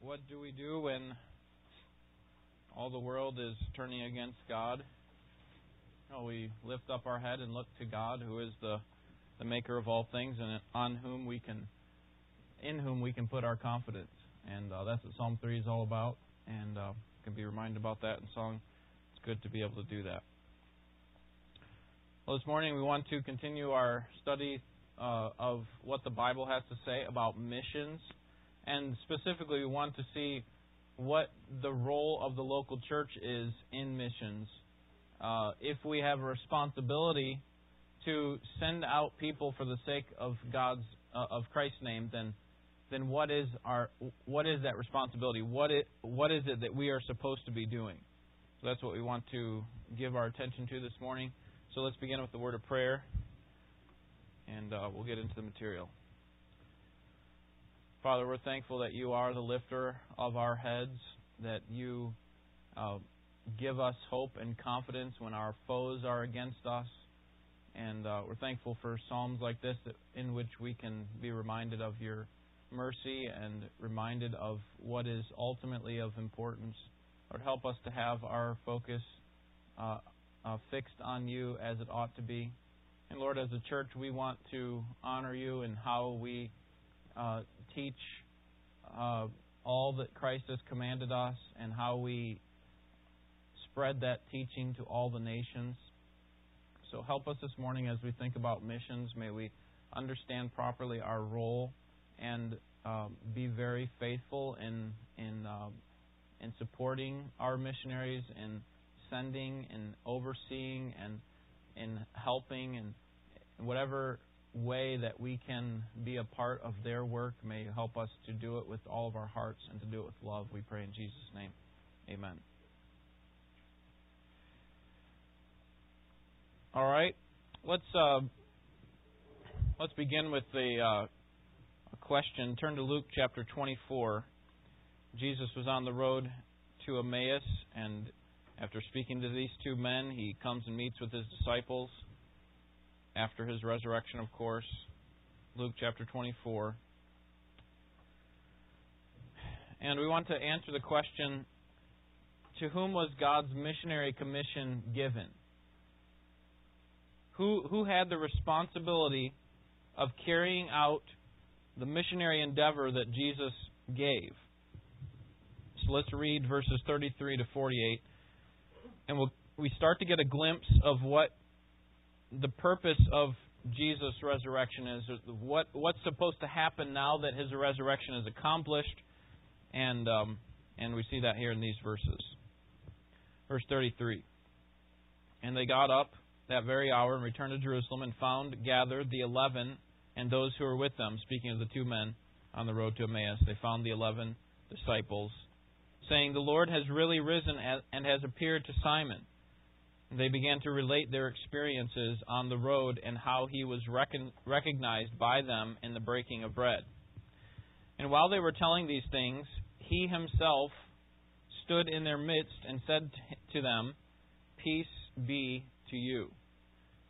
what do we do when all the world is turning against God? Well, we lift up our head and look to God, who is the the maker of all things, and on whom we can, in whom we can put our confidence. And uh, that's what Psalm three is all about. And uh, can be reminded about that in song. It's good to be able to do that. Well, this morning we want to continue our study uh, of what the Bible has to say about missions and specifically, we want to see what the role of the local church is in missions. Uh, if we have a responsibility to send out people for the sake of God's uh, of Christ's name, then then what is our what is that responsibility? What it what is it that we are supposed to be doing? So that's what we want to give our attention to this morning. So let's begin with the word of prayer, and uh, we'll get into the material. Father, we're thankful that you are the lifter of our heads, that you uh, give us hope and confidence when our foes are against us. And uh, we're thankful for Psalms like this that, in which we can be reminded of your mercy and reminded of what is ultimately of importance. Lord, help us to have our focus uh, uh, fixed on you as it ought to be. And Lord, as a church, we want to honor you in how we uh, teach uh, all that Christ has commanded us and how we spread that teaching to all the nations. So help us this morning as we think about missions. May we understand properly our role and um, be very faithful in in uh, in supporting our missionaries in sending and overseeing and in helping and whatever way that we can be a part of their work. May you help us to do it with all of our hearts and to do it with love. We pray in Jesus' name. Amen. All right, let's uh, let's begin with the uh, question. Turn to Luke chapter 24. Jesus was on the road to Emmaus, and after speaking to these two men, he comes and meets with his disciples after his resurrection, of course. Luke chapter 24. And we want to answer the question to whom was God's missionary commission given? Who, who had the responsibility of carrying out the missionary endeavor that Jesus gave? So let's read verses 33 to 48. And we'll, we start to get a glimpse of what the purpose of Jesus' resurrection is what what's supposed to happen now that his resurrection is accomplished, and um, and we see that here in these verses. Verse 33. And they got up that very hour and returned to Jerusalem and found gathered the eleven and those who were with them. Speaking of the two men on the road to Emmaus, they found the eleven disciples, saying, "The Lord has really risen and has appeared to Simon." They began to relate their experiences on the road and how he was recon- recognized by them in the breaking of bread. And while they were telling these things, he himself stood in their midst and said to them, Peace be to you.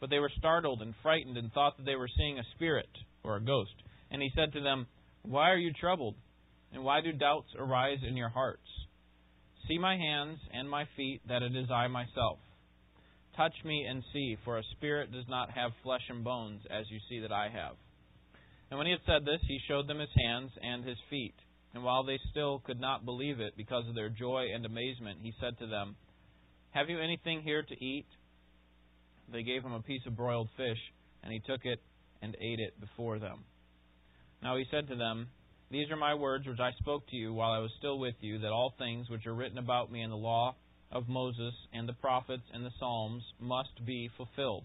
But they were startled and frightened and thought that they were seeing a spirit or a ghost. And he said to them, Why are you troubled? And why do doubts arise in your hearts? See my hands and my feet, that it is I myself. Touch me and see, for a spirit does not have flesh and bones, as you see that I have. And when he had said this, he showed them his hands and his feet. And while they still could not believe it because of their joy and amazement, he said to them, Have you anything here to eat? They gave him a piece of broiled fish, and he took it and ate it before them. Now he said to them, These are my words which I spoke to you while I was still with you, that all things which are written about me in the law of Moses and the prophets and the Psalms must be fulfilled.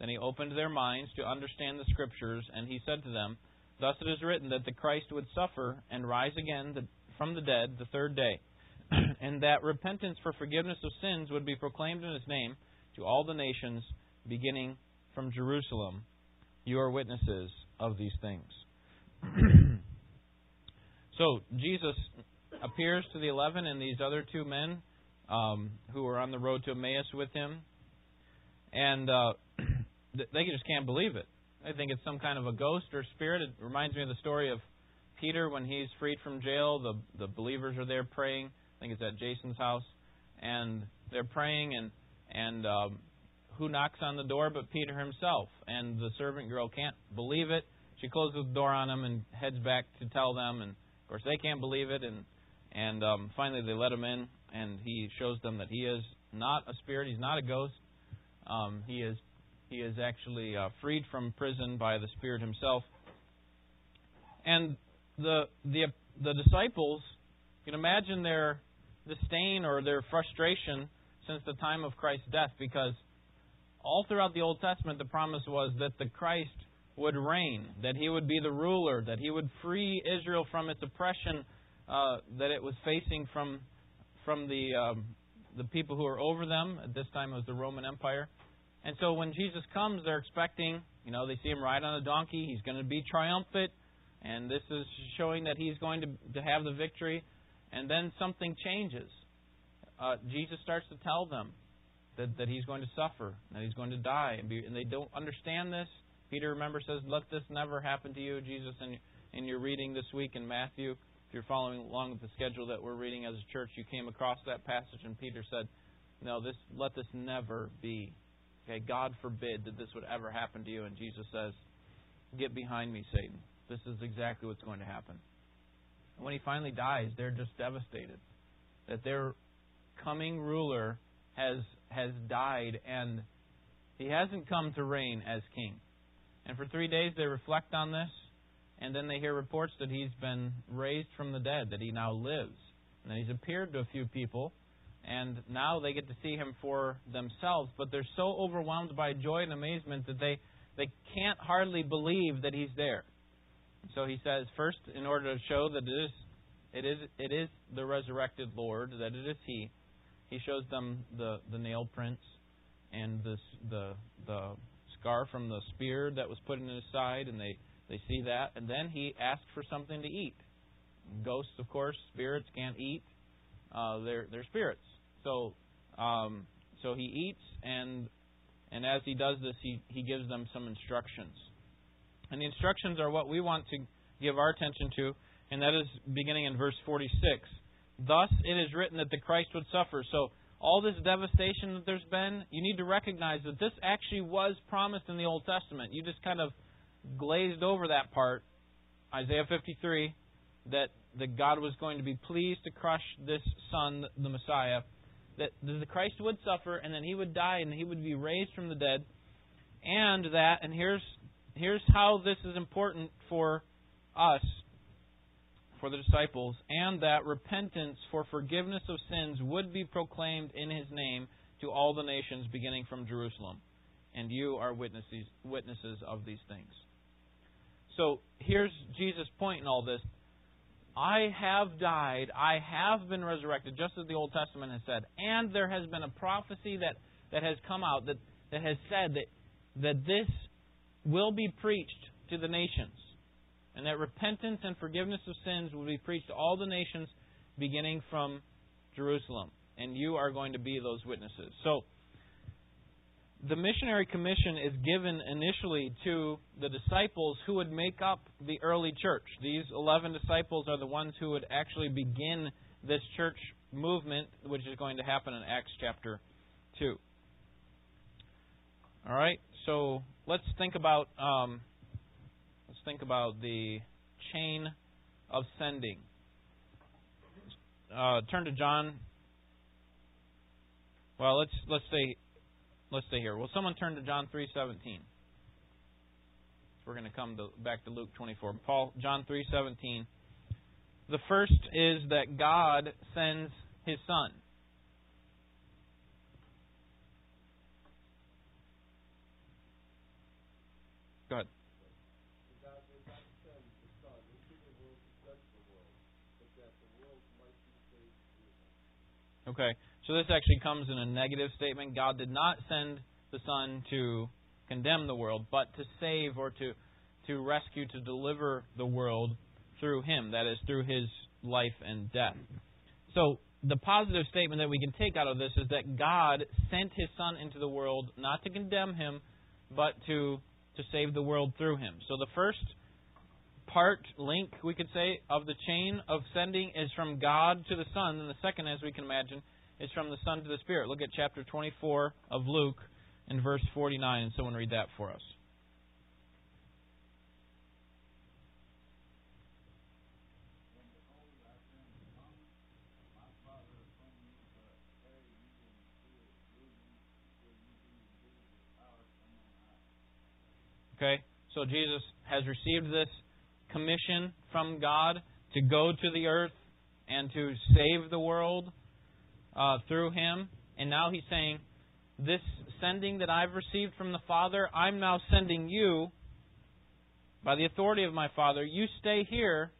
Then he opened their minds to understand the Scriptures, and he said to them, Thus it is written that the Christ would suffer and rise again from the dead the third day, and that repentance for forgiveness of sins would be proclaimed in his name to all the nations, beginning from Jerusalem. You are witnesses of these things. so, Jesus appears to the eleven and these other two men um, who were on the road to Emmaus with him, and uh, they just can't believe it. They think it's some kind of a ghost or spirit. It reminds me of the story of Peter, when he's freed from jail, the the believers are there praying. I think it's at Jason's house, and they're praying, and and um, who knocks on the door but Peter himself? And the servant girl can't believe it. She closes the door on him and heads back to tell them, and of course they can't believe it. And and um, finally they let him in, and he shows them that he is not a spirit. He's not a ghost. Um, he is he is actually uh, freed from prison by the Spirit Himself. And the the the disciples, you can imagine their disdain or their frustration since the time of Christ's death, because all throughout the Old Testament the promise was that the Christ would reign, that He would be the ruler, that He would free Israel from its oppression uh, that it was facing from from the um, the people who are over them. At this time, it was the Roman Empire. And so when Jesus comes, they're expecting, you know, they see him ride on a donkey. He's going to be triumphant. And this is showing that he's going to, to have the victory. And then something changes. Uh, Jesus starts to tell them that, that he's going to suffer, that he's going to die. And, be, and they don't understand this. Peter, remember, says, Let this never happen to you, Jesus, in, in your reading this week in Matthew. You're following along with the schedule that we're reading as a church, you came across that passage, and Peter said, No, this let this never be Okay, God forbid that this would ever happen to you. And Jesus says, Get behind me, Satan. This is exactly what's going to happen. And when he finally dies, they're just devastated that their coming ruler has has died and he hasn't come to reign as king. And for three days they reflect on this, and then they hear reports that he's been raised from the dead, that he now lives, and that he's appeared to a few people. And now they get to see him for themselves but they're so overwhelmed by joy and amazement that they they can't hardly believe that he's there. So he says first in order to show that it is it is it is the resurrected lord that it is he he shows them the the nail prints and this the the scar from the spear that was put in his side and they they see that and then he asks for something to eat ghosts of course spirits can't eat uh, they're, they're spirits. So um, so he eats and and as he does this, he, he gives them some instructions. And the instructions are what we want to give our attention to, and that is beginning in verse 46. Thus it is written that the Christ would suffer. So all this devastation that there's been, you need to recognize that this actually was promised in the Old Testament. You just kind of glazed over that part. Isaiah 53, that, that God was going to be pleased to crush this son, the Messiah, that the Christ would suffer and then he would die and he would be raised from the dead, and that and here's here's how this is important for us, for the disciples, and that repentance for forgiveness of sins would be proclaimed in his name to all the nations beginning from Jerusalem. And you are witnesses witnesses of these things. So here's Jesus' point in all this. I have died, I have been resurrected, just as the Old Testament has said. And there has been a prophecy that, that has come out that, that has said that, that this will be preached to the nations. And that repentance and forgiveness of sins will be preached to all the nations beginning from Jerusalem. And you are going to be those witnesses. So, the missionary commission is given initially to the disciples who would make up the early church. These 11 disciples are the ones who would actually begin this church movement, which is going to happen in Acts chapter 2. All right, so let's think about um, let's think about the chain of sending. Uh, turn to John. Well, let's let's say Let's stay here. Will someone turn to John 3:17? We're going to come to, back to Luke 24. Paul, John 3:17. The first is that God sends His Son. Go ahead. Okay. So this actually comes in a negative statement. God did not send the Son to condemn the world, but to save or to to rescue, to deliver the world through Him. That is through His life and death. So the positive statement that we can take out of this is that God sent His Son into the world not to condemn him, but to to save the world through Him. So the first part, link, we could say, of the chain of sending is from God to the Son, and the second, as we can imagine, is from the Son to the Spirit. Look at chapter 24 of Luke in verse 49, and someone read that for us. Okay? So Jesus has received this commission from God to go to the earth and to save the world uh, through him. And now he's saying, This sending that I've received from the Father, I'm now sending you by the authority of my Father. You stay here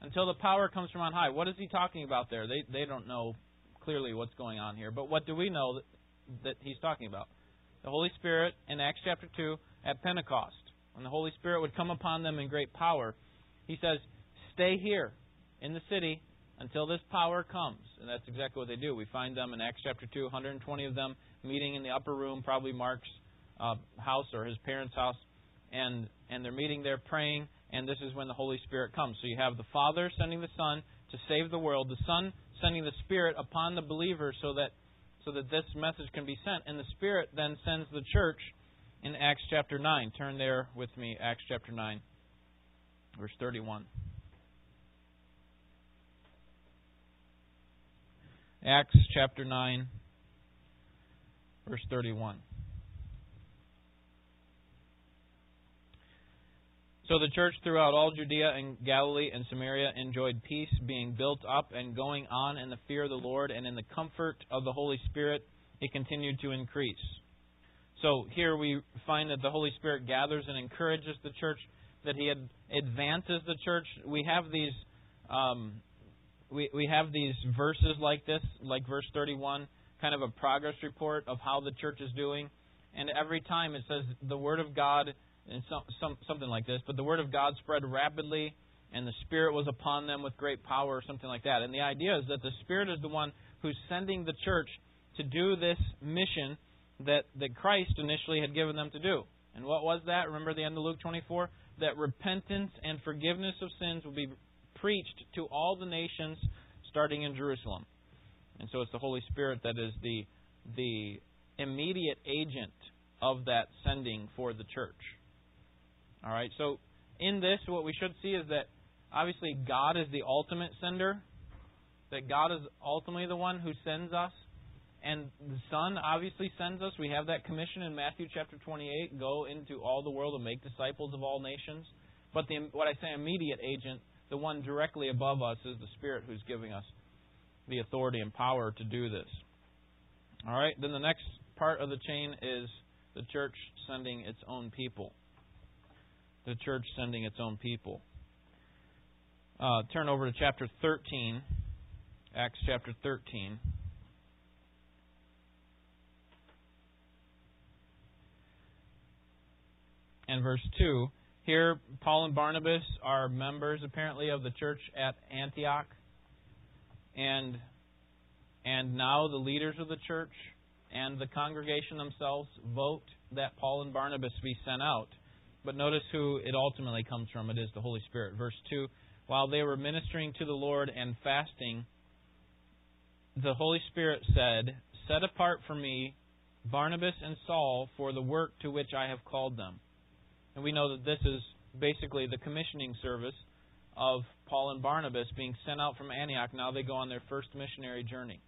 until the power comes from on high. What is he talking about there? They, they don't know clearly what's going on here. But what do we know that, that he's talking about? The Holy Spirit in Acts chapter 2 at Pentecost when the Holy Spirit would come upon them in great power, he says, Stay here in the city until this power comes. And that's exactly what they do. We find them in Acts chapter 2, 120 of them meeting in the upper room, probably Mark's uh, house or his parents' house. And, and they're meeting there praying, and this is when the Holy Spirit comes. So you have the Father sending the Son to save the world, the Son sending the Spirit upon the believer so that, so that this message can be sent, and the Spirit then sends the church in Acts chapter 9. Turn there with me, Acts chapter 9, verse 31. Acts chapter 9, verse 31. So the church throughout all Judea and Galilee and Samaria enjoyed peace, being built up and going on in the fear of the Lord and in the comfort of the Holy Spirit. It continued to increase. So here we find that the Holy Spirit gathers and encourages the church, that He advances the church. We have these, um, we we have these verses like this, like verse 31, kind of a progress report of how the church is doing, and every time it says the Word of God, and some, some something like this, but the Word of God spread rapidly, and the Spirit was upon them with great power, or something like that. And the idea is that the Spirit is the one who's sending the church to do this mission that, that Christ initially had given them to do. And what was that? Remember the end of Luke 24? That repentance and forgiveness of sins will be preached to all the nations starting in Jerusalem. And so it's the Holy Spirit that is the, the immediate agent of that sending for the church. All right, so in this, what we should see is that obviously God is the ultimate sender, that God is ultimately the one who sends us. And the Son obviously sends us. We have that commission in Matthew chapter 28 go into all the world and make disciples of all nations. But the, what I say, immediate agent, the one directly above us, is the Spirit who's giving us the authority and power to do this. All right, then the next part of the chain is the church sending its own people. The church sending its own people. Uh, turn over to chapter 13, Acts chapter 13. and verse 2. Here, Paul and Barnabas are members, apparently, of the church at Antioch. And, and now the leaders of the church and the congregation themselves vote that Paul and Barnabas be sent out. But notice who it ultimately comes from. It is the Holy Spirit. Verse 2 While they were ministering to the Lord and fasting, the Holy Spirit said, Set apart for me Barnabas and Saul for the work to which I have called them. And we know that this is basically the commissioning service of Paul and Barnabas being sent out from Antioch. Now they go on their first missionary journey.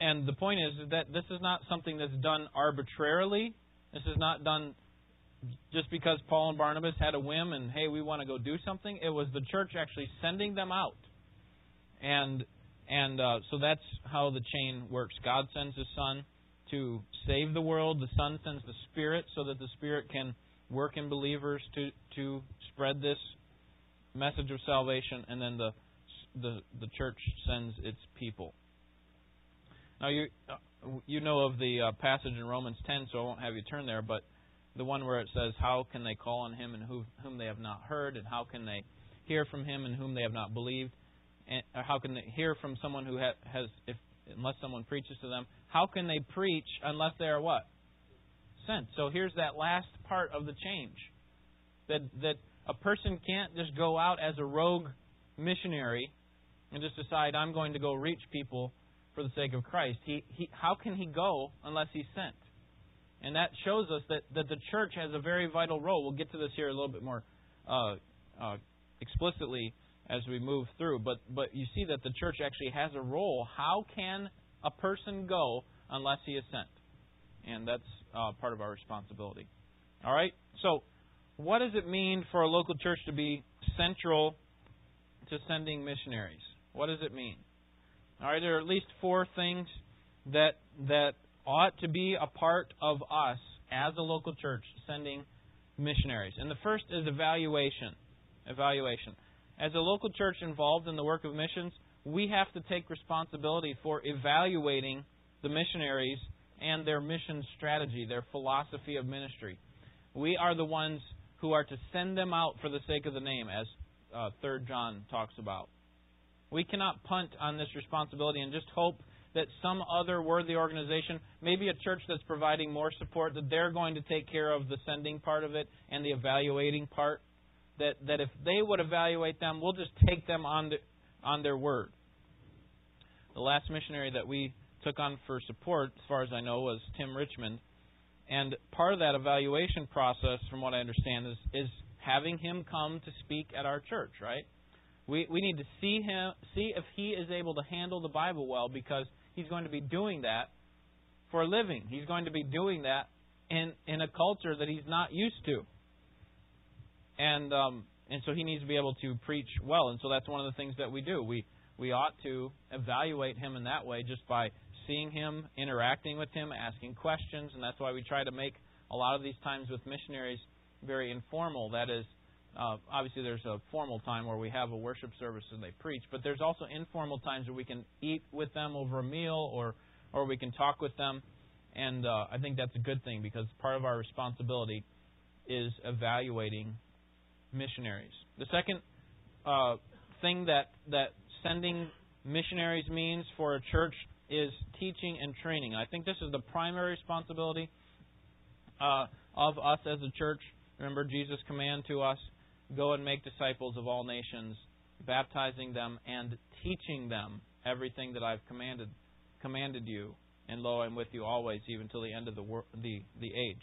And the point is that this is not something that's done arbitrarily. This is not done just because Paul and Barnabas had a whim and, hey, we want to go do something. It was the church actually sending them out. And and uh, so that's how the chain works. God sends His Son to save the world. The Son sends the Spirit so that the Spirit can work in believers to to spread this message of salvation, and then the the the church sends its people. Now you uh, you know of the uh, passage in Romans 10, so I won't have you turn there, but the one where it says, "How can they call on Him and who, whom they have not heard, and how can they hear from Him and whom they have not believed?" And how can they hear from someone who ha- has, if unless someone preaches to them? How can they preach unless they are what? Sent. So here's that last part of the change. That that A person can't just go out as a rogue missionary and just decide I'm going to go reach people for the sake of Christ. He, he, how can he go unless he's sent? And that shows us that, that the church has a very vital role. We'll get to this here a little bit more uh, uh, explicitly as we move through. But but you see that the church actually has a role. How can a person go unless he is sent? And that's uh, part of our responsibility. All right. So, what does it mean for a local church to be central to sending missionaries? What does it mean? All right. There are at least four things that that ought to be a part of us as a local church sending missionaries. And the first is evaluation. Evaluation. As a local church involved in the work of missions, we have to take responsibility for evaluating the missionaries and their mission strategy, their philosophy of ministry. We are the ones who are to send them out for the sake of the name, as uh, 3 John talks about. We cannot punt on this responsibility and just hope that some other worthy organization, maybe a church that's providing more support, that they're going to take care of the sending part of it and the evaluating part that, that if they would evaluate them, we'll just take them on, the, on their word. The last missionary that we took on for support, as far as I know, was Tim Richmond. And part of that evaluation process, from what I understand, is, is having him come to speak at our church, right? We, we need to see him, see if he is able to handle the Bible well because he's going to be doing that for a living. He's going to be doing that in, in a culture that he's not used to and um, and so he needs to be able to preach well. And so that's one of the things that we do. We we ought to evaluate him in that way just by seeing him, interacting with him, asking questions, and that's why we try to make a lot of these times with missionaries very informal. That is, uh, obviously there's a formal time where we have a worship service and they preach, but there's also informal times where we can eat with them over a meal or or we can talk with them, and uh, I think that's a good thing because part of our responsibility is evaluating missionaries. The second uh, thing that, that sending missionaries means for a church is teaching and training. I think this is the primary responsibility uh, of us as a church. Remember Jesus' command to us go and make disciples of all nations, baptizing them and teaching them everything that I've commanded commanded you. And lo, I'm with you always, even till the end of the wor- the the age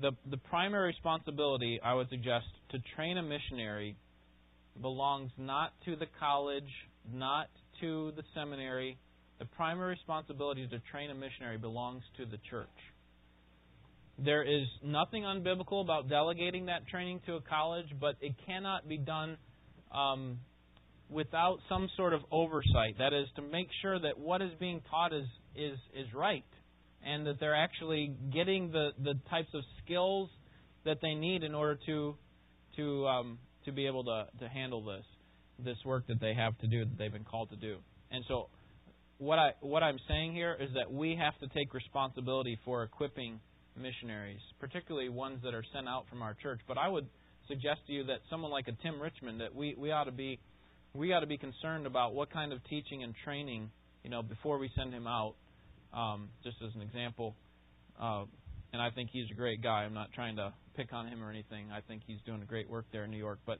the, the primary responsibility, I would suggest, to train a missionary belongs not to the college, not to the seminary. The primary responsibility to train a missionary belongs to the church. There is nothing unbiblical about delegating that training to a college, but it cannot be done um, without some sort of oversight. That is, to make sure that what is being taught is, is, is right and that they're actually getting the, the types of skills that they need in order to to um, to be able to, to handle this this work that they have to do that they've been called to do. And so what I what I'm saying here is that we have to take responsibility for equipping missionaries, particularly ones that are sent out from our church. But I would suggest to you that someone like a Tim Richmond that we, we ought to be we ought to be concerned about what kind of teaching and training, you know, before we send him out um, just as an example. Uh, and I think he's a great guy. I'm not trying to pick on him or anything. I think he's doing a great work there in New York. But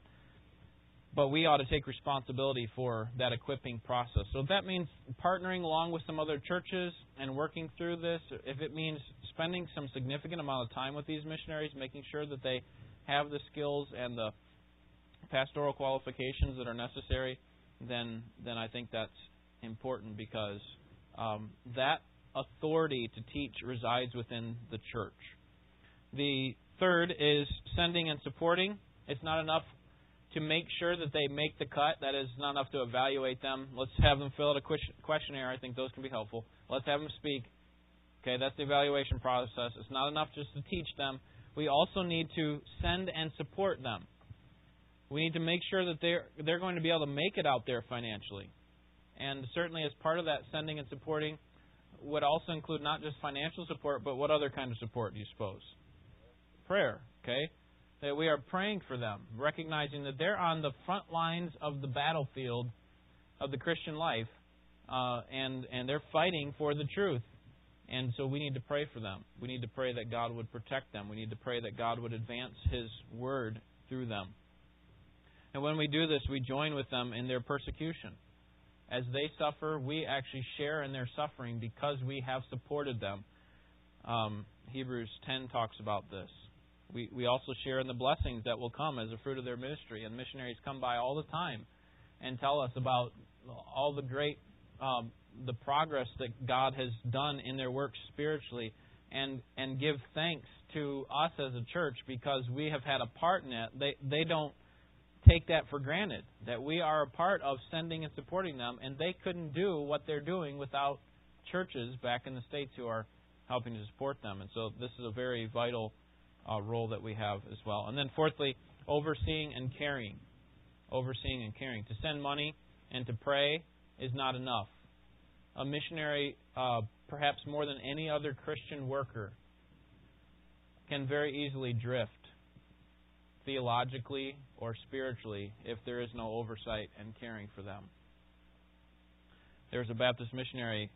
but we ought to take responsibility for that equipping process. So if that means partnering along with some other churches and working through this, if it means spending some significant amount of time with these missionaries, making sure that they have the skills and the pastoral qualifications that are necessary, then then I think that's important because um, that authority to teach resides within the church. The third is sending and supporting. It's not enough to make sure that they make the cut. That is not enough to evaluate them. Let's have them fill out a questionnaire. I think those can be helpful. Let's have them speak. Okay, that's the evaluation process. It's not enough just to teach them. We also need to send and support them. We need to make sure that they're they're going to be able to make it out there financially. And certainly as part of that sending and supporting, would also include not just financial support, but what other kind of support do you suppose? Prayer, okay? That we are praying for them, recognizing that they're on the front lines of the battlefield of the Christian life, uh, and and they're fighting for the truth. And so we need to pray for them. We need to pray that God would protect them. We need to pray that God would advance His word through them. And when we do this, we join with them in their persecution. As they suffer, we actually share in their suffering because we have supported them. Um, Hebrews 10 talks about this. We, we also share in the blessings that will come as a fruit of their ministry. And missionaries come by all the time and tell us about all the great um, the progress that God has done in their work spiritually and and give thanks to us as a church because we have had a part in it. They they don't take that for granted that we are a part of sending and supporting them and they couldn't do what they're doing without churches back in the states who are helping to support them. And so this is a very vital uh, role that we have as well. And then fourthly, overseeing and caring. Overseeing and caring. To send money and to pray is not enough. A missionary, uh, perhaps more than any other Christian worker, can very easily drift theologically or spiritually if there is no oversight and caring for them. There was a Baptist missionary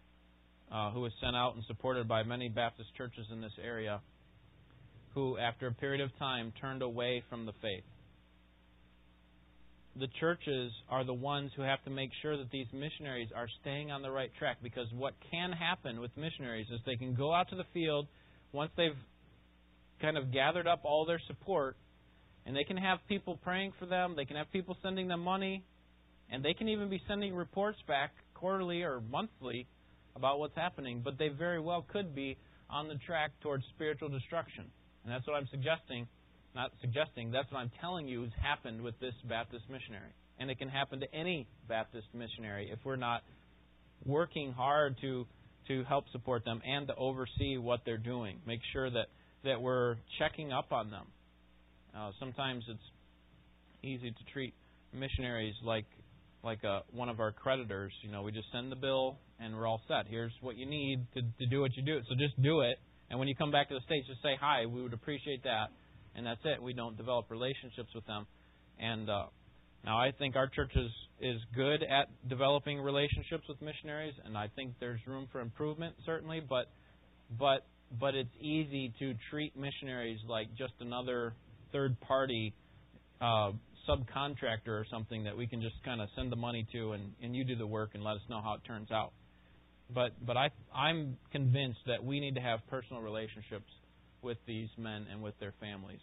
uh, who was sent out and supported by many Baptist churches in this area who, after a period of time, turned away from the faith the churches are the ones who have to make sure that these missionaries are staying on the right track because what can happen with missionaries is they can go out to the field once they've kind of gathered up all their support and they can have people praying for them, they can have people sending them money, and they can even be sending reports back quarterly or monthly about what's happening, but they very well could be on the track towards spiritual destruction. And that's what I'm suggesting not suggesting, that's what I'm telling you has happened with this Baptist missionary. And it can happen to any Baptist missionary if we're not working hard to to help support them and to oversee what they're doing. Make sure that, that we're checking up on them. Uh, sometimes it's easy to treat missionaries like like a, one of our creditors. You know, we just send the bill and we're all set. Here's what you need to, to do what you do. So just do it. And when you come back to the States, just say hi. We would appreciate that and that's it. We don't develop relationships with them. And uh, now I think our church is is good at developing relationships with missionaries, and I think there's room for improvement certainly. But but but it's easy to treat missionaries like just another third party uh, subcontractor or something that we can just kind of send the money to, and, and you do the work and let us know how it turns out. But but I I'm convinced that we need to have personal relationships with these men and with their families.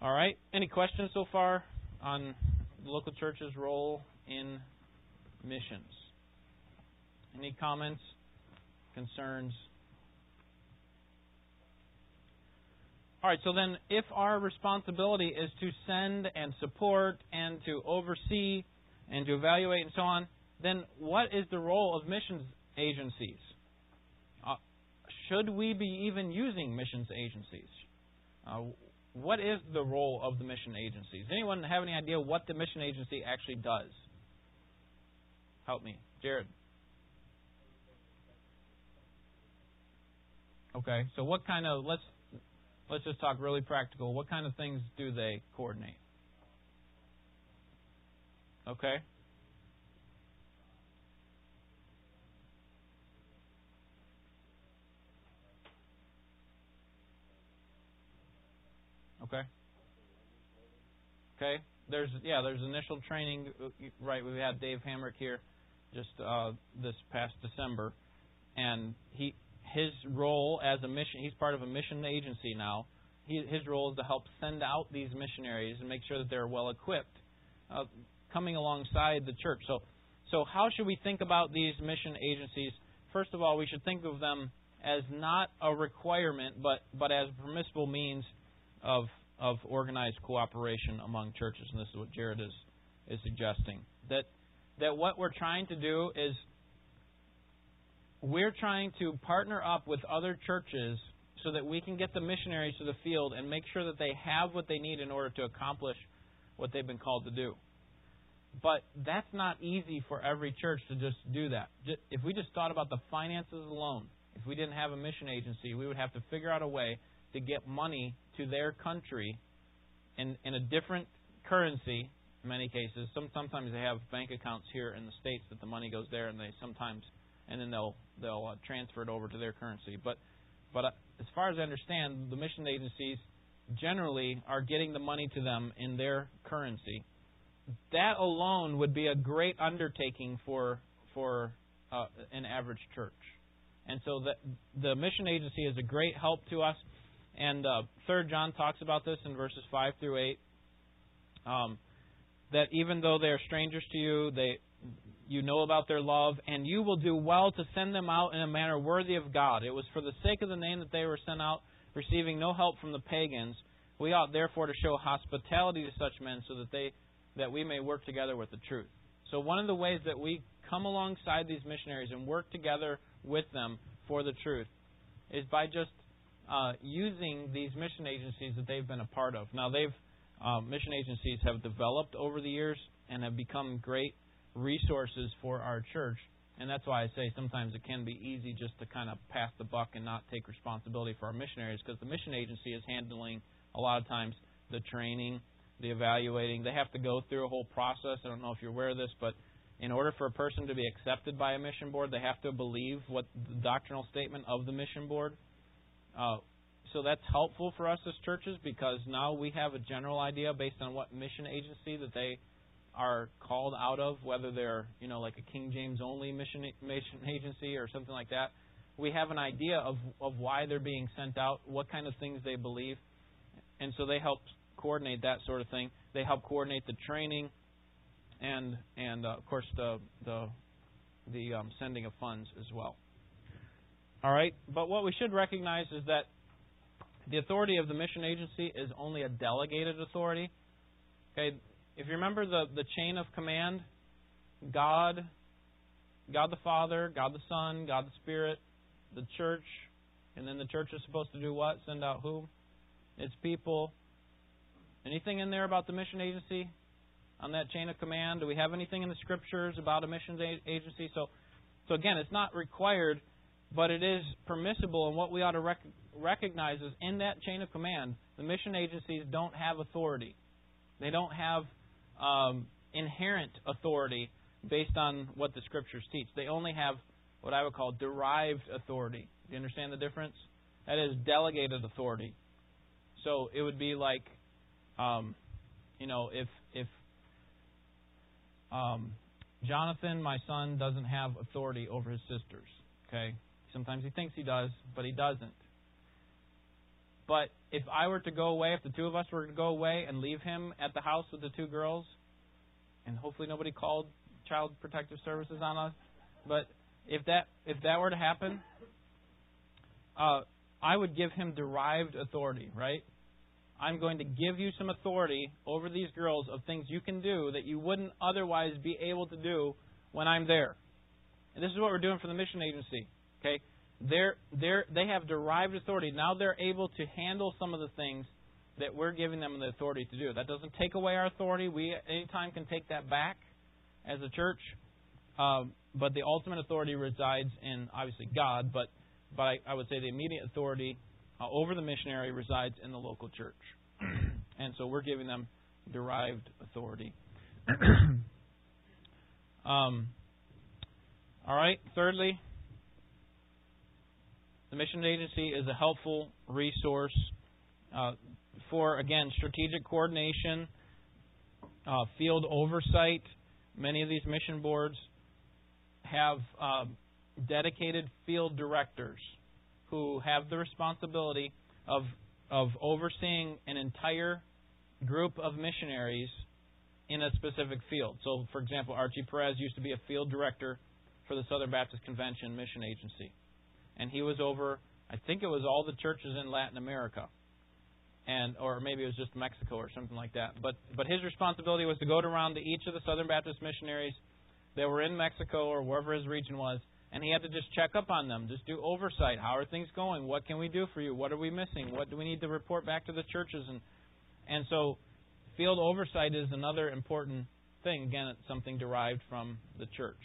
All right. Any questions so far on the local church's role in missions? Any comments, concerns? All right, so then if our responsibility is to send and support and to oversee and to evaluate and so on, then what is the role of missions agencies? should we be even using missions agencies? Uh, what is the role of the mission agencies? Anyone have any idea what the mission agency actually does? Help me, Jared. Okay, so what kind of let's let's just talk really practical. What kind of things do they coordinate? Okay. Okay. Okay. There's yeah. There's initial training. Right. We had Dave Hamrick here just uh, this past December, and he his role as a mission. He's part of a mission agency now. He, his role is to help send out these missionaries and make sure that they're well equipped, uh, coming alongside the church. So, so how should we think about these mission agencies? First of all, we should think of them as not a requirement, but but as permissible means of of organized cooperation among churches, and this is what Jared is is suggesting that that what we're trying to do is we're trying to partner up with other churches so that we can get the missionaries to the field and make sure that they have what they need in order to accomplish what they've been called to do. But that's not easy for every church to just do that. If we just thought about the finances alone, if we didn't have a mission agency, we would have to figure out a way to get money to their country in, in a different currency in many cases. Some, sometimes they have bank accounts here in the States that the money goes there and they sometimes and then they'll they'll uh, transfer it over to their currency. But but uh, as far as I understand, the mission agencies generally are getting the money to them in their currency. That alone would be a great undertaking for for uh, an average church. And so the, the mission agency is a great help to us. And uh, Third John talks about this in verses five through eight. Um, that even though they are strangers to you, they you know about their love, and you will do well to send them out in a manner worthy of God. It was for the sake of the name that they were sent out, receiving no help from the pagans. We ought therefore to show hospitality to such men, so that they that we may work together with the truth. So one of the ways that we come alongside these missionaries and work together with them for the truth is by just uh, using these mission agencies that they've been a part of. Now, they've uh, mission agencies have developed over the years and have become great resources for our church. And that's why I say sometimes it can be easy just to kind of pass the buck and not take responsibility for our missionaries because the mission agency is handling a lot of times the training, the evaluating. They have to go through a whole process. I don't know if you're aware of this, but in order for a person to be accepted by a mission board, they have to believe what the doctrinal statement of the mission board. Uh, so that's helpful for us as churches because now we have a general idea based on what mission agency that they are called out of, whether they're you know like a King James only mission mission agency or something like that. We have an idea of of why they're being sent out, what kind of things they believe, and so they help coordinate that sort of thing. They help coordinate the training, and and uh, of course the the the um, sending of funds as well. All right, but what we should recognize is that the authority of the mission agency is only a delegated authority. Okay, if you remember the the chain of command, God, God the Father, God the Son, God the Spirit, the church, and then the church is supposed to do what? Send out who? Its people. Anything in there about the mission agency? on that chain of command? Do we have anything in the scriptures about a missions agency? So, so again, it's not required, but it is permissible, and what we ought to rec- recognize is in that chain of command, the mission agencies don't have authority. They don't have um, inherent authority based on what the scriptures teach. They only have what I would call derived authority. Do you understand the difference? That is delegated authority. So it would be like, um, you know, if if um, Jonathan, my son, doesn't have authority over his sisters. Okay? Sometimes he thinks he does, but he doesn't. But if I were to go away, if the two of us were to go away and leave him at the house with the two girls, and hopefully nobody called Child Protective Services on us, but if that if that were to happen, uh, I would give him derived authority, right? I'm going to give you some authority over these girls of things you can do that you wouldn't otherwise be able to do when I'm there. And this is what we're doing for the mission agency. Okay? They're, they're, they have derived authority. Now they're able to handle some of the things that we're giving them the authority to do. That doesn't take away our authority. We anytime can take that back as a church. Um, but the ultimate authority resides in obviously God, but but I, I would say the immediate authority uh, over the missionary resides in the local church. and so we're giving them derived authority. um, all right, thirdly, the mission agency is a helpful resource uh, for, again, strategic coordination, uh, field oversight. Many of these mission boards have uh, dedicated field directors who have the responsibility of of overseeing an entire group of missionaries in a specific field. So, for example, Archie Perez used to be a field director for the Southern Baptist Convention Mission Agency, and he was over, I think it was all the churches in Latin America, and or maybe it was just Mexico or something like that. But but his responsibility was to go around to each of the Southern Baptist missionaries that were in Mexico or wherever his region was, and he had to just check up on them, just do oversight. How are things going? What can we do for you? What are we missing? What do we need to report back to the churches? And and so, field oversight is another important thing. Again, it's something derived from the church.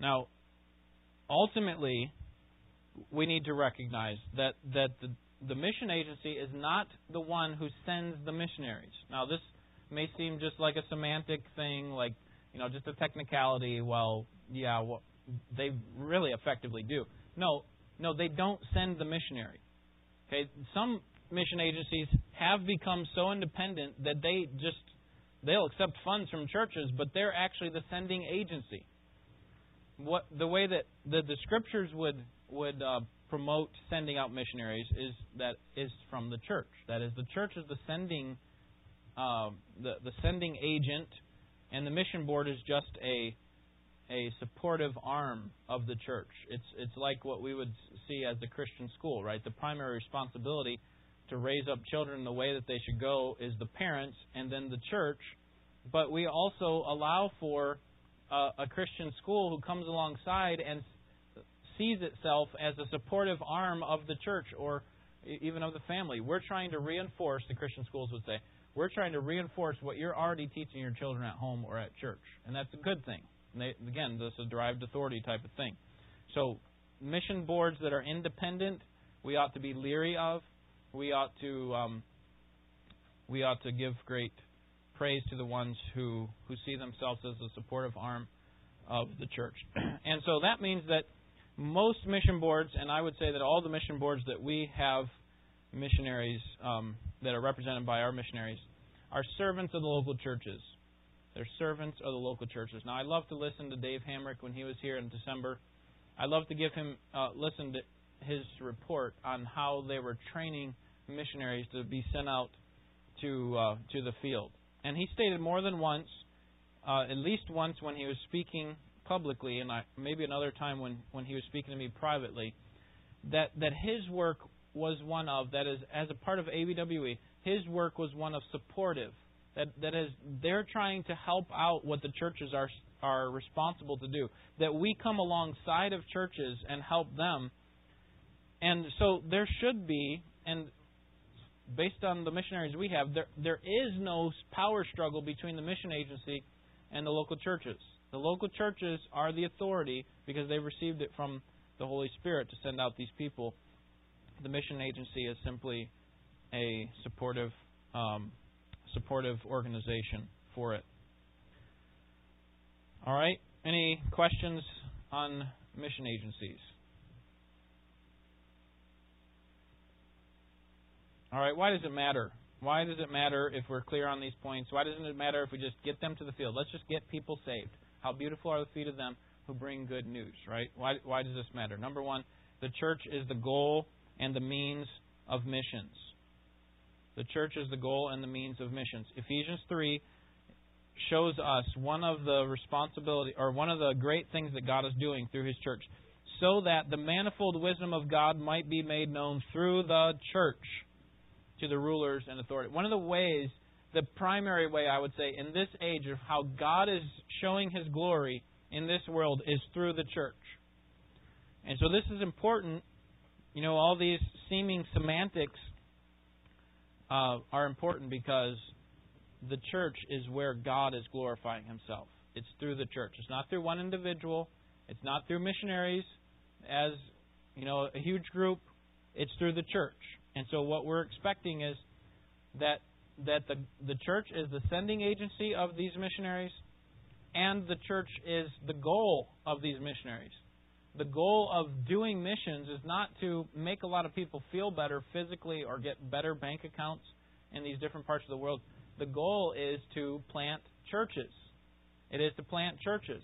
Now, ultimately, we need to recognize that that the the mission agency is not the one who sends the missionaries. Now, this may seem just like a semantic thing, like you know, just a technicality. Well, yeah, well, they really effectively do. No, no, they don't send the missionary. Okay, some mission agencies have become so independent that they just they'll accept funds from churches, but they're actually the sending agency. What the way that the, the scriptures would would uh, promote sending out missionaries is that is from the church. That is, the church is the sending uh, the the sending agent, and the mission board is just a a supportive arm of the church. It's it's like what we would see as the Christian school, right? The primary responsibility to raise up children the way that they should go is the parents and then the church. But we also allow for a, a Christian school who comes alongside and sees itself as a supportive arm of the church or even of the family. We're trying to reinforce, the Christian schools would say, we're trying to reinforce what you're already teaching your children at home or at church. And that's a good thing. They, again, this is a derived authority type of thing. So, mission boards that are independent, we ought to be leery of. We ought to um, we ought to give great praise to the ones who who see themselves as a supportive arm of the church. and so that means that most mission boards, and I would say that all the mission boards that we have missionaries um, that are represented by our missionaries are servants of the local churches. They're servants of the local churches. Now, I love to listen to Dave Hamrick when he was here in December. I love to give him uh, listen to his report on how they were training missionaries to be sent out to uh, to the field. And he stated more than once, uh, at least once when he was speaking publicly, and I, maybe another time when when he was speaking to me privately, that that his work was one of that is as a part of ABWE, his work was one of supportive that that is they're trying to help out what the churches are are responsible to do. That we come alongside of churches and help them. And so there should be and based on the missionaries we have, there there is no power struggle between the mission agency and the local churches. The local churches are the authority because they received it from the Holy Spirit to send out these people. The mission agency is simply a supportive um, supportive organization for it. All right. Any questions on mission agencies? All right. Why does it matter? Why does it matter if we're clear on these points? Why doesn't it matter if we just get them to the field? Let's just get people saved. How beautiful are the feet of them who bring good news, right? Why, why does this matter? Number one, the church is the goal and the means of missions. The church is the goal and the means of missions. Ephesians 3 shows us one of the responsibility or one of the great things that God is doing through his church so that the manifold wisdom of God might be made known through the church to the rulers and authority. One of the ways, the primary way I would say in this age of how God is showing his glory in this world is through the church. And so this is important. You know, all these seeming semantics uh, are important because the church is where God is glorifying Himself. It's through the church. It's not through one individual. It's not through missionaries as you know a huge group. It's through the church. And so what we're expecting is that that the the church is the sending agency of these missionaries, and the church is the goal of these missionaries the goal of doing missions is not to make a lot of people feel better physically or get better bank accounts in these different parts of the world. The goal is to plant churches. It is to plant churches.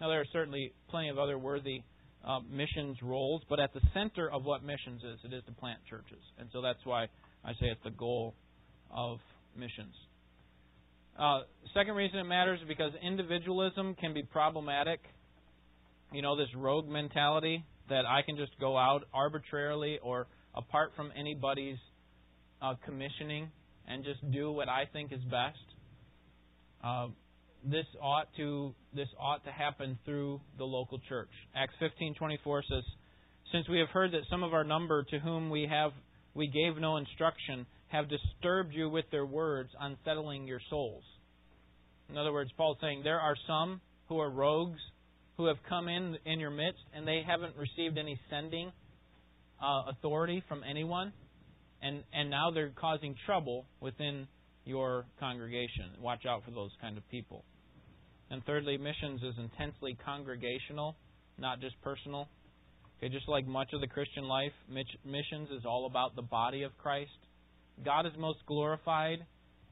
Now, there are certainly plenty of other worthy uh, missions roles, but at the center of what missions is, it is to plant churches. And so that's why I say it's the goal of missions. Uh, second reason it matters is because individualism can be problematic you know, this rogue mentality that I can just go out arbitrarily or apart from anybody's uh, commissioning and just do what I think is best. Uh, this ought to this ought to happen through the local church. Acts 15:24 says, "Since we have heard that some of our number to whom we have we gave no instruction have disturbed you with their words, unsettling your souls." In other words, Paul's saying there are some who are rogues who have come in in your midst and they haven't received any sending uh, authority from anyone, and and now they're causing trouble within your congregation. Watch out for those kind of people. And thirdly, missions is intensely congregational, not just personal. Okay, just like much of the Christian life, missions is all about the body of Christ. God is most glorified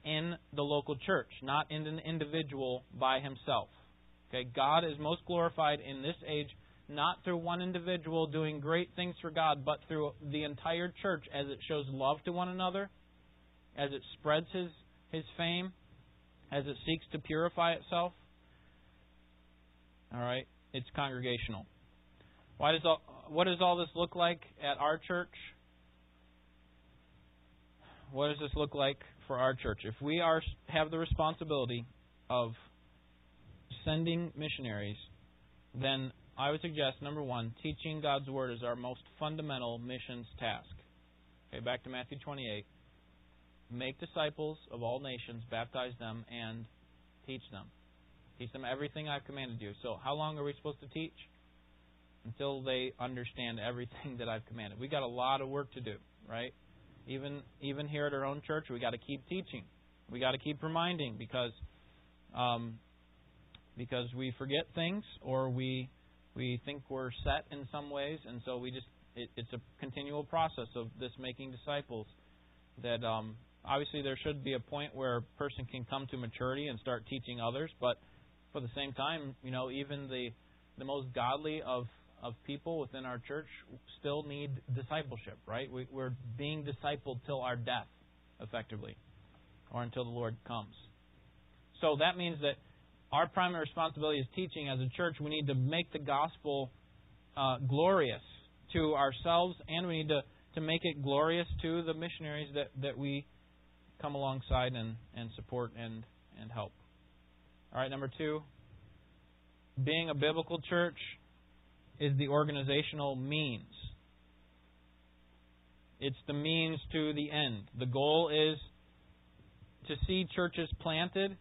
in the local church, not in an individual by himself. Okay, God is most glorified in this age not through one individual doing great things for God, but through the entire church as it shows love to one another, as it spreads his his fame, as it seeks to purify itself. All right, it's congregational. Why does all, what does all this look like at our church? What does this look like for our church? If we are have the responsibility of sending missionaries, then I would suggest number one, teaching God's word is our most fundamental missions task. Okay, back to Matthew 28. Make disciples of all nations, baptize them, and teach them. Teach them everything I've commanded you. So, how long are we supposed to teach? Until they understand everything that I've commanded. We got a lot of work to do, right? Even even here at our own church, we got to keep teaching. We got to keep reminding because um, because we forget things or we we think we're set in some ways, and so we just it, it's a continual process of this making disciples. That um, obviously there should be a point where a person can come to maturity and start teaching others, but for the same time, you know, even the the most godly of of people within our church still need discipleship, right? We, we're being discipled till our death, effectively, or until the Lord comes. So that means that our primary responsibility is teaching as a church. We need to make the gospel uh, glorious to ourselves, and we need to, to make it glorious to the missionaries that, that we come alongside and, and support and, and help. All right, number two, being a biblical church is the organizational means. It's the means to the end. The goal is to see churches planted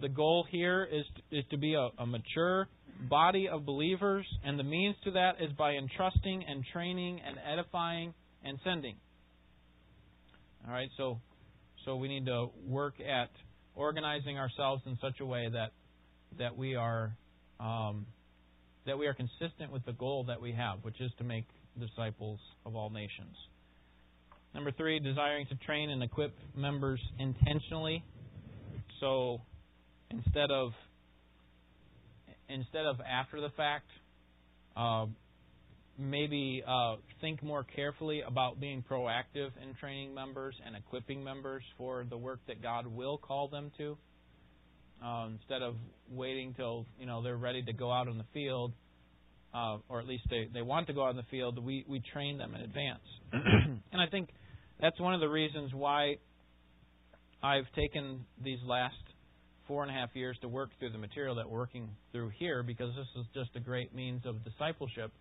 the goal here is to, is to be a, a mature body of believers, and the means to that is by entrusting and training and edifying and sending. All right, so so we need to work at organizing ourselves in such a way that that we are um, that we are consistent with the goal that we have, which is to make disciples of all nations. Number three, desiring to train and equip members intentionally. So instead of instead of after the fact, uh, maybe uh, think more carefully about being proactive in training members and equipping members for the work that God will call them to. Uh, instead of waiting till you know they're ready to go out in the field, uh, or at least they, they want to go out in the field, we, we train them in advance. and I think that's one of the reasons why I've taken these last four and a half years to work through the material that we're working through here because this is just a great means of discipleship,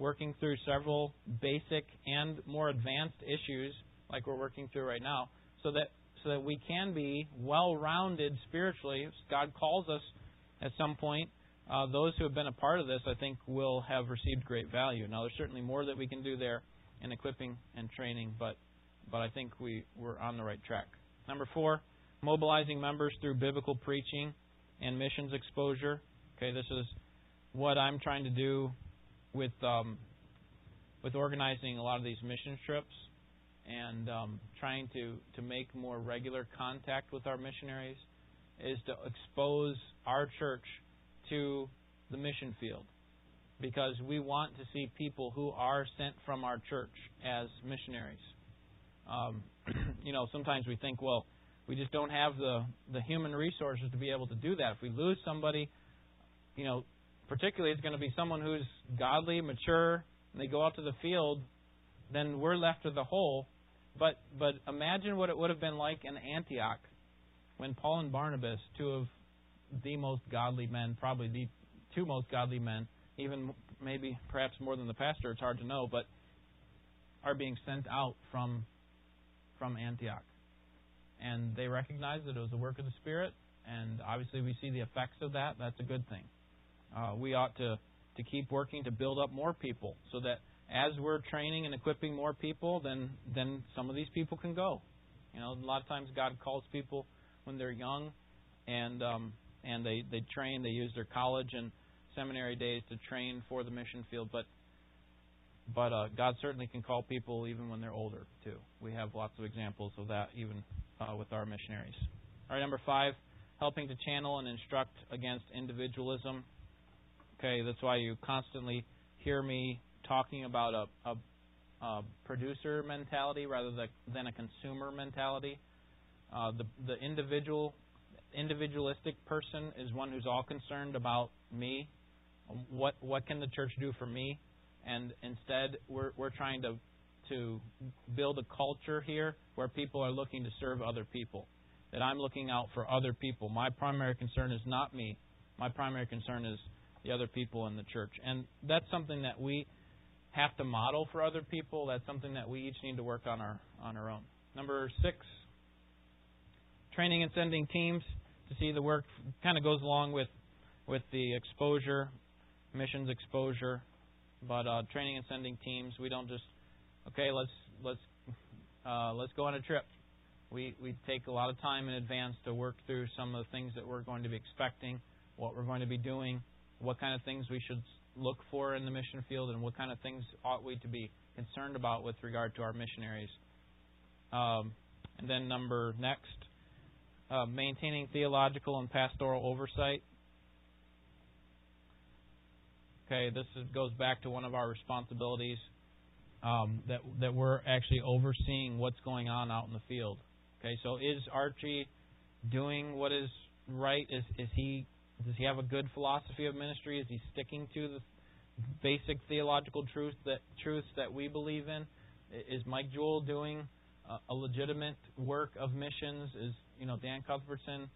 working through several basic and more advanced issues like we're working through right now, so that so that we can be well-rounded spiritually. God calls us at some point. Uh, those who have been a part of this, I think, will have received great value. Now, there's certainly more that we can do there in equipping and training, but but I think we we're on the right track. Number four, mobilizing members through biblical preaching and missions exposure. Okay, this is what I'm trying to do with um, with organizing a lot of these mission trips and um, trying to to make more regular contact with our missionaries is to expose our church to the mission field because we want to see people who are sent from our church as missionaries. Um, you know, sometimes we think, well, we just don't have the the human resources to be able to do that. If we lose somebody, you know, particularly it's going to be someone who's godly, mature, and they go out to the field, then we're left with the hole. But but imagine what it would have been like in Antioch when Paul and Barnabas, two of the most godly men, probably the two most godly men, even maybe perhaps more than the pastor, it's hard to know, but are being sent out from from Antioch and they recognize that it was the work of the Spirit, and obviously we see the effects of that. That's a good thing. Uh, we ought to to keep working to build up more people, so that as we're training and equipping more people, then then some of these people can go. You know, a lot of times God calls people when they're young, and um, and they they train. They use their college and seminary days to train for the mission field, but but uh, God certainly can call people even when they're older too. We have lots of examples of that even uh, with our missionaries. All right, number five, helping to channel and instruct against individualism. Okay, that's why you constantly hear me talking about a, a, a producer mentality rather than a consumer mentality. Uh, the the individual individualistic person is one who's all concerned about me. What what can the church do for me? And instead, we're we're trying to to build a culture here where people are looking to serve other people. That I'm looking out for other people. My primary concern is not me. My primary concern is the other people in the church. And that's something that we have to model for other people. That's something that we each need to work on our on our own. Number six, training and sending teams to see the work kind of goes along with with the exposure, missions exposure, but uh, training and sending teams. We don't just okay. Let's let's uh, let's go on a trip. We we take a lot of time in advance to work through some of the things that we're going to be expecting, what we're going to be doing, what kind of things we should look for in the mission field, and what kind of things ought we to be concerned about with regard to our missionaries. Um, and then number next, uh, maintaining theological and pastoral oversight. Okay, this is, goes back to one of our responsibilities um, that that we're actually overseeing what's going on out in the field. Okay, so is Archie doing what is right? Is is he does he have a good philosophy of ministry? Is he sticking to the basic theological truth that truths that we believe in? Is Mike Jewell doing a legitimate work of missions? Is you know Dan Cuthbertson?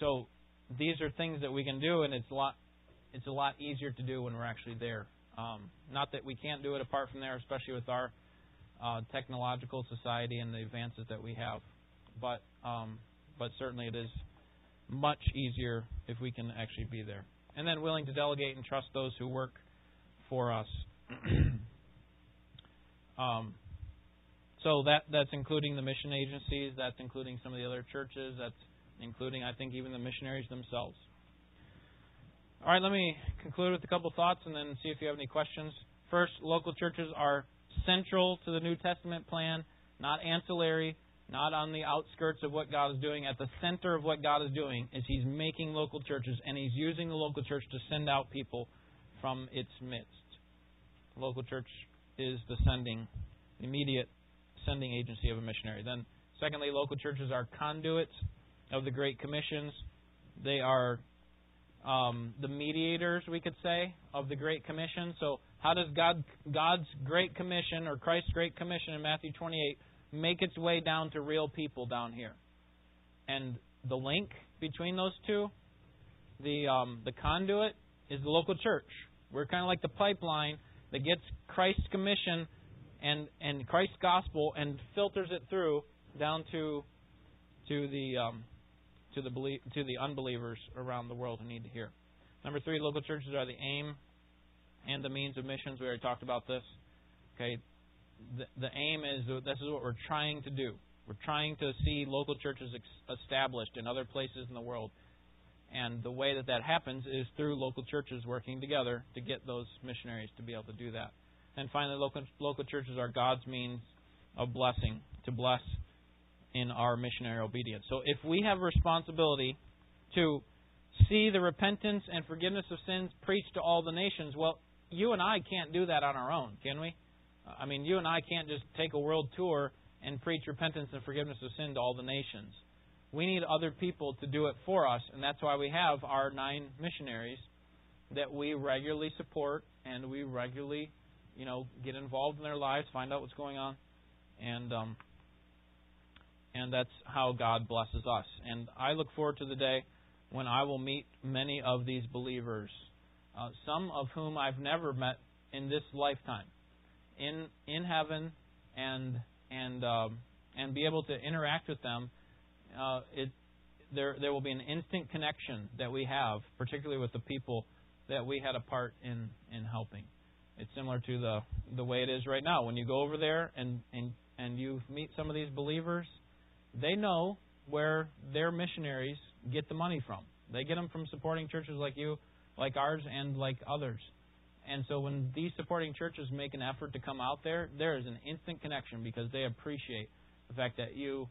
So these are things that we can do, and it's a lot it's a lot easier to do when we're actually there. Um, not that we can't do it apart from there, especially with our uh, technological society and the advances that we have. But um, but certainly it is much easier if we can actually be there. And then willing to delegate and trust those who work for us. um, so that that's including the mission agencies, that's including some of the other churches, that's including I think even the missionaries themselves. All right, let me conclude with a couple thoughts and then see if you have any questions. First, local churches are central to the New Testament plan, not ancillary, not on the outskirts of what God is doing. At the center of what God is doing is He's making local churches, and He's using the local church to send out people from its midst. The local church is the sending, immediate sending agency of a missionary. Then, secondly, local churches are conduits of the Great Commissions. They are um, the mediators, we could say, of the Great Commission. So, how does God, God's Great Commission or Christ's Great Commission in Matthew 28 make its way down to real people down here? And the link between those two, the um, the conduit, is the local church. We're kind of like the pipeline that gets Christ's commission and and Christ's gospel and filters it through down to to the um, to the belie- to the unbelievers around the world who need to hear. Number three, local churches are the aim and the means of missions. We already talked about this. Okay, the, the aim is this is what we're trying to do. We're trying to see local churches ex- established in other places in the world. And the way that that happens is through local churches working together to get those missionaries to be able to do that. And finally, local, local churches are God's means of blessing, to bless in our missionary obedience. So if we have responsibility to see the repentance and forgiveness of sins preached to all the nations, well, you and I can't do that on our own, can we? I mean, you and I can't just take a world tour and preach repentance and forgiveness of sin to all the nations. We need other people to do it for us, and that's why we have our nine missionaries that we regularly support and we regularly you know, get involved in their lives, find out what's going on, and um, and that's how God blesses us. And I look forward to the day when I will meet many of these believers, uh, some of whom I've never met in this lifetime, in in heaven, and and um, and be able to interact with them. Uh, it there there will be an instant connection that we have, particularly with the people that we had a part in in helping. It's similar to the the way it is right now. When you go over there and and and you meet some of these believers, they know where their missionaries get the money from. They get them from supporting churches like you, like ours, and like others. And so when these supporting churches make an effort to come out there, there is an instant connection because they appreciate the fact that you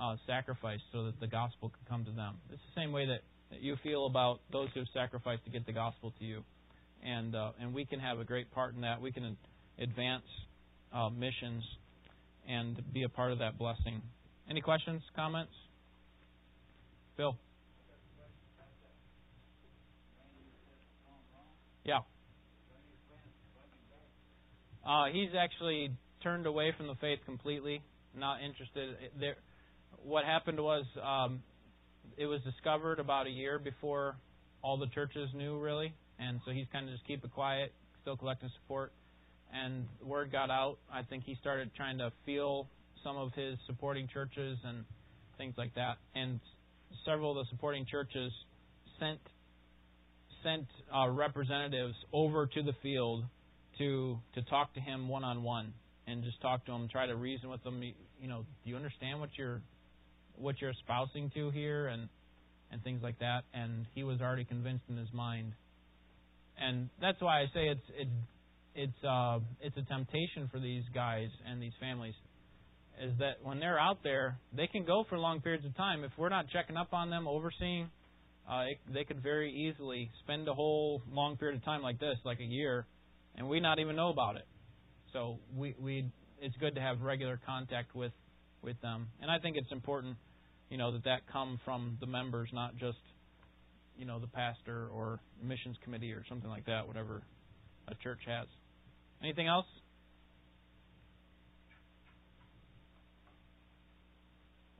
uh, sacrificed so that the gospel can come to them. It's the same way that, that you feel about those who have sacrificed to get the gospel to you. And, uh, and we can have a great part in that. We can advance uh, missions and be a part of that blessing. Any questions, comments? Phil? Yeah. Uh, he's actually turned away from the faith completely, not interested. There, what happened was um, it was discovered about a year before all the churches knew, really, and so he's kind of just keep it quiet, still collecting support. And word got out. I think he started trying to feel some of his supporting churches and things like that. And several of the supporting churches sent sent uh, representatives over to the field to to talk to him one on one and just talk to him, try to reason with him. You know, do you understand what you're what you're espousing to here, and and things like that. And he was already convinced in his mind, and that's why I say it's it's it's uh, it's a temptation for these guys and these families is that when they're out there, they can go for long periods of time. If we're not checking up on them, overseeing, uh, it, they could very easily spend a whole long period of time like this, like a year, and we not even know about it. So we we it's good to have regular contact with with them, and I think it's important, you know, that that come from the members, not just you know the pastor or missions committee or something like that, whatever a church has. Anything else?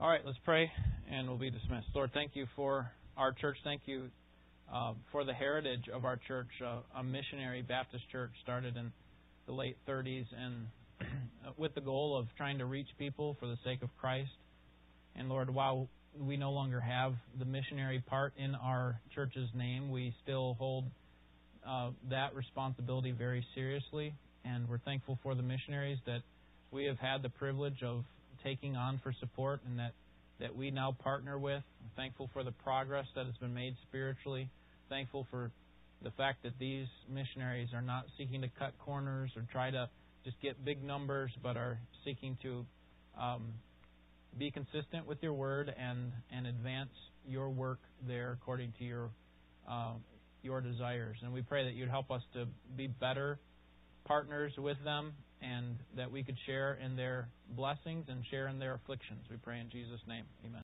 All right, let's pray and we'll be dismissed. Lord, thank you for our church. Thank you uh, for the heritage of our church, uh, a missionary Baptist church started in the late 30s and with the goal of trying to reach people for the sake of Christ. And Lord, while we no longer have the missionary part in our church's name, we still hold uh, that responsibility very seriously. And we're thankful for the missionaries that we have had the privilege of taking on for support and that, that we now partner with. I'm thankful for the progress that has been made spiritually. Thankful for the fact that these missionaries are not seeking to cut corners or try to just get big numbers, but are seeking to um, be consistent with your word and, and advance your work there according to your uh, your desires. And we pray that you'd help us to be better partners with them and that we could share in their blessings and share in their afflictions. We pray in Jesus' name. Amen.